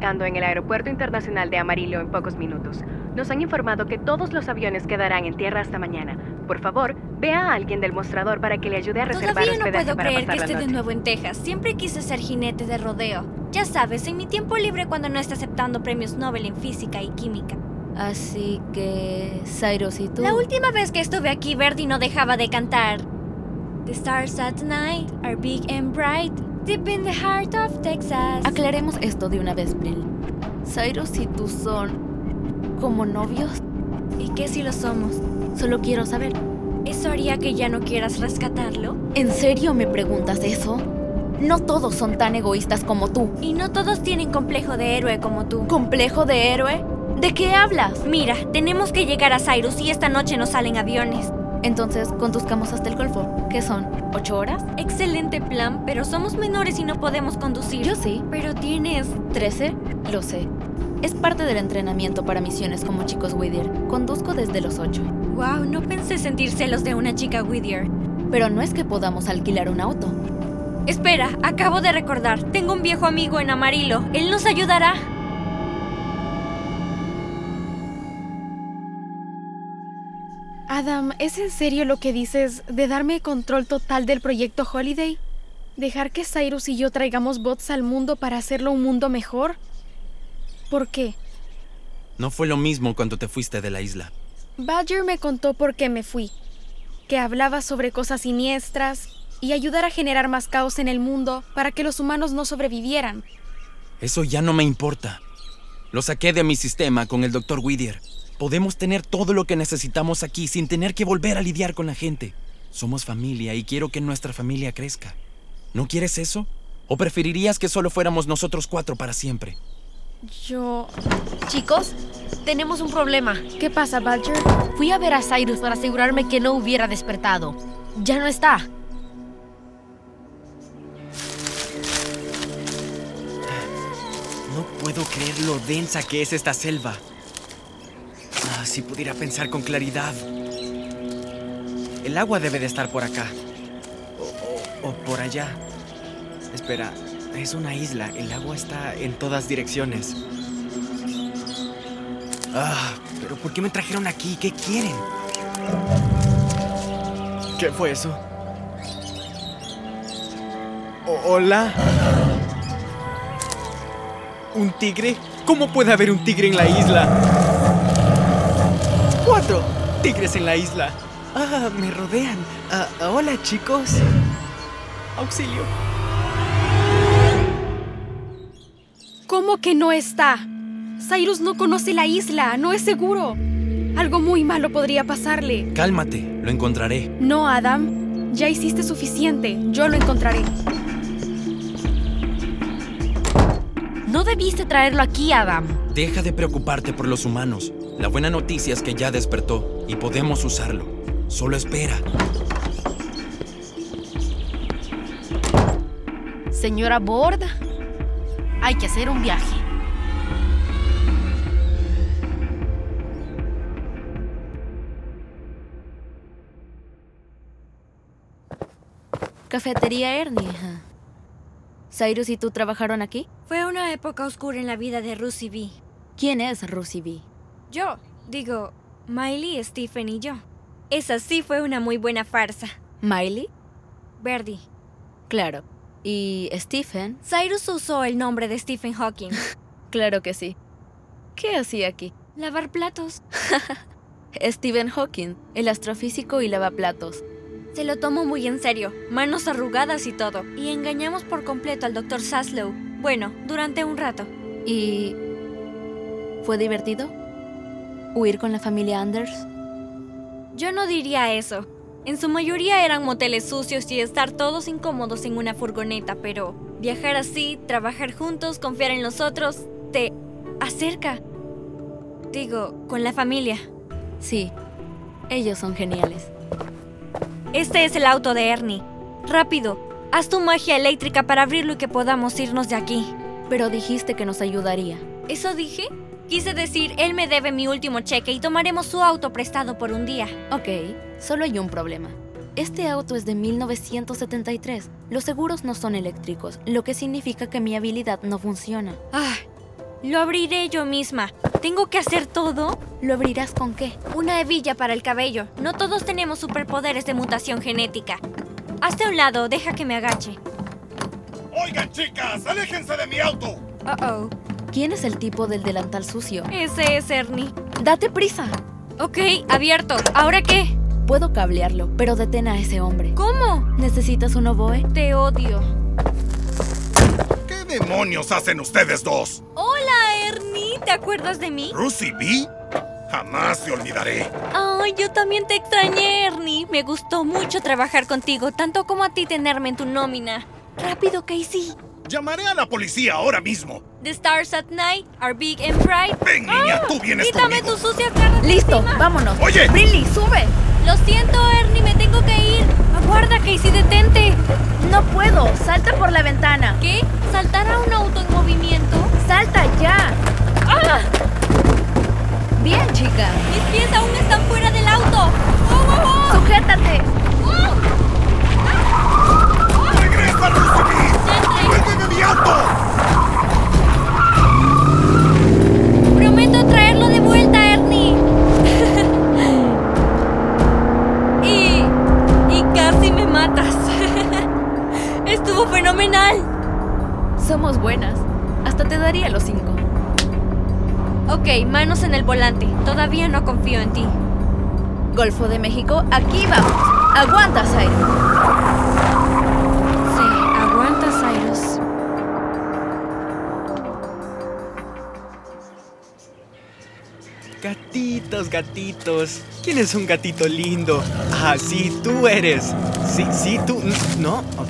Desembarcando en el Aeropuerto Internacional de Amarillo en pocos minutos. Nos han informado que todos los aviones quedarán en tierra hasta mañana. Por favor, vea a alguien del mostrador para que le ayude a reservar Todavía no puedo para creer que esté de nuevo en Texas. Siempre quise ser jinete de rodeo. Ya sabes, en mi tiempo libre cuando no esté aceptando premios Nobel en física y química. Así que, Cyrus y tú. La última vez que estuve aquí, Verdi no dejaba de cantar. The stars at night are big and bright, deep in the heart of Texas. Aclaremos esto de una vez, Brill. Cyrus y tú son. como novios. ¿Y qué si lo somos? Solo quiero saber. ¿Eso haría que ya no quieras rescatarlo? ¿En serio me preguntas eso? No todos son tan egoístas como tú. Y no todos tienen complejo de héroe como tú. ¿Complejo de héroe? ¿De qué hablas? Mira, tenemos que llegar a Cyrus y esta noche nos salen aviones. Entonces, conduzcamos hasta el Golfo. ¿Qué son? ¿Ocho horas? Excelente plan, pero somos menores y no podemos conducir. Yo sí. Pero tienes... ¿Trece? Lo sé. Es parte del entrenamiento para misiones como chicos Whittier. Conduzco desde los ocho. Wow, no pensé sentir celos de una chica Whittier. Pero no es que podamos alquilar un auto. Espera, acabo de recordar. Tengo un viejo amigo en Amarillo. Él nos ayudará. Adam, ¿es en serio lo que dices de darme control total del proyecto Holiday? ¿Dejar que Cyrus y yo traigamos bots al mundo para hacerlo un mundo mejor? ¿Por qué? No fue lo mismo cuando te fuiste de la isla. Badger me contó por qué me fui. Que hablaba sobre cosas siniestras y ayudar a generar más caos en el mundo para que los humanos no sobrevivieran. Eso ya no me importa. Lo saqué de mi sistema con el Dr. Whittier. Podemos tener todo lo que necesitamos aquí sin tener que volver a lidiar con la gente. Somos familia y quiero que nuestra familia crezca. ¿No quieres eso? ¿O preferirías que solo fuéramos nosotros cuatro para siempre? Yo... Chicos, tenemos un problema. ¿Qué pasa, Badger? Fui a ver a Cyrus para asegurarme que no hubiera despertado. Ya no está. No puedo creer lo densa que es esta selva. Si pudiera pensar con claridad. El agua debe de estar por acá. O, o- por allá. Espera, es una isla. El agua está en todas direcciones. Ah, pero ¿por qué me trajeron aquí? ¿Qué quieren? ¿Qué fue eso? ¿Hola? ¿Un tigre? ¿Cómo puede haber un tigre en la isla? ¡Cuatro tigres en la isla! ¡Ah, me rodean! Ah, hola, chicos. Auxilio. ¿Cómo que no está? Cyrus no conoce la isla, no es seguro. Algo muy malo podría pasarle. Cálmate, lo encontraré. No, Adam. Ya hiciste suficiente. Yo lo encontraré. No debiste traerlo aquí, Adam. Deja de preocuparte por los humanos. La buena noticia es que ya despertó y podemos usarlo. Solo espera. Señora Bord, hay que hacer un viaje. Cafetería Ernie. ¿Cyrus y tú trabajaron aquí? Fue una época oscura en la vida de Rusy B. ¿Quién es Rusy B? Yo, digo, Miley, Stephen y yo. Esa sí fue una muy buena farsa. ¿Miley? Verdi. Claro. ¿Y Stephen? Cyrus usó el nombre de Stephen Hawking. Claro que sí. ¿Qué hacía aquí? Lavar platos. Stephen Hawking, el astrofísico y lavaplatos. Se lo tomó muy en serio, manos arrugadas y todo. Y engañamos por completo al Dr. Saslow. Bueno, durante un rato. ¿Y fue divertido? ¿Huir con la familia Anders? Yo no diría eso. En su mayoría eran moteles sucios y estar todos incómodos en una furgoneta, pero viajar así, trabajar juntos, confiar en los otros, te acerca. Digo, con la familia. Sí, ellos son geniales. Este es el auto de Ernie. Rápido, haz tu magia eléctrica para abrirlo y que podamos irnos de aquí. Pero dijiste que nos ayudaría. ¿Eso dije? Quise decir, él me debe mi último cheque y tomaremos su auto prestado por un día. Ok, solo hay un problema. Este auto es de 1973. Los seguros no son eléctricos, lo que significa que mi habilidad no funciona. Ah, lo abriré yo misma. ¿Tengo que hacer todo? ¿Lo abrirás con qué? Una hebilla para el cabello. No todos tenemos superpoderes de mutación genética. Hazte a un lado, deja que me agache. Oigan, chicas, aléjense de mi auto. Uh oh. ¿Quién es el tipo del delantal sucio? Ese es Ernie. ¡Date prisa! Ok, abierto. ¿Ahora qué? Puedo cablearlo, pero detén a ese hombre. ¿Cómo? ¿Necesitas un oboe? Te odio. ¿Qué demonios hacen ustedes dos? Hola, Ernie. ¿Te acuerdas de mí? ¿Rusy B? Jamás te olvidaré. Ay, yo también te extrañé, Ernie. Me gustó mucho trabajar contigo, tanto como a ti tenerme en tu nómina. Rápido, Casey. Llamaré a la policía ahora mismo. The stars at night are big and bright. Ven, niña, Ah, tú vienes Quítame conmigo. tu sucia cara de ¡Listo! encima. ¡Vámonos! Oye. ¡Brinley, sube! Lo siento, Ernie, me tengo que ir. Aguarda, Casey, detente. ¡No puedo! ¡Salta por la ventana! ¿Qué? ¿Saltar a un auto en movimiento? ¡Salta ya! ¡Ah! Bien, chica. Mis pies aún están fuera del auto. ¡Oh, oh, oh! ¡Sujétate! ¡Oh! Ok, manos en el volante. Todavía no confío en ti. Golfo de México, aquí vamos. ¡Aguanta, Cyrus! Sí, aguanta, Cyrus. Gatitos, gatitos. ¿Quién es un gatito lindo? Ah, sí, tú eres. Sí, sí, tú. ¿No? Ok.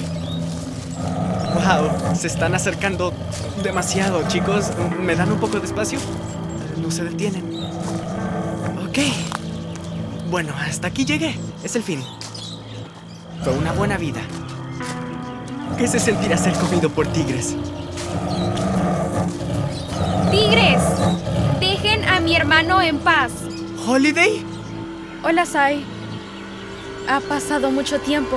Wow, se están acercando demasiado, chicos. ¿Me dan un poco de espacio? Se detienen. Ok. Bueno, hasta aquí llegué. Es el fin. Fue una buena vida. ¿Qué se sentirá ser comido por tigres? ¡Tigres! Dejen a mi hermano en paz. ¿Holiday? Hola, Sai. Ha pasado mucho tiempo.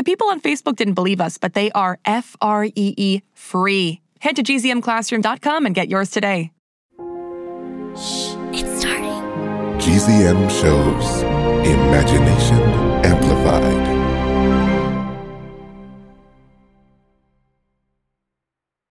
The people on Facebook didn't believe us, but they are F R E E free. Head to gzmclassroom.com and get yours today. Shh. It's starting. GZM shows Imagination Amplified.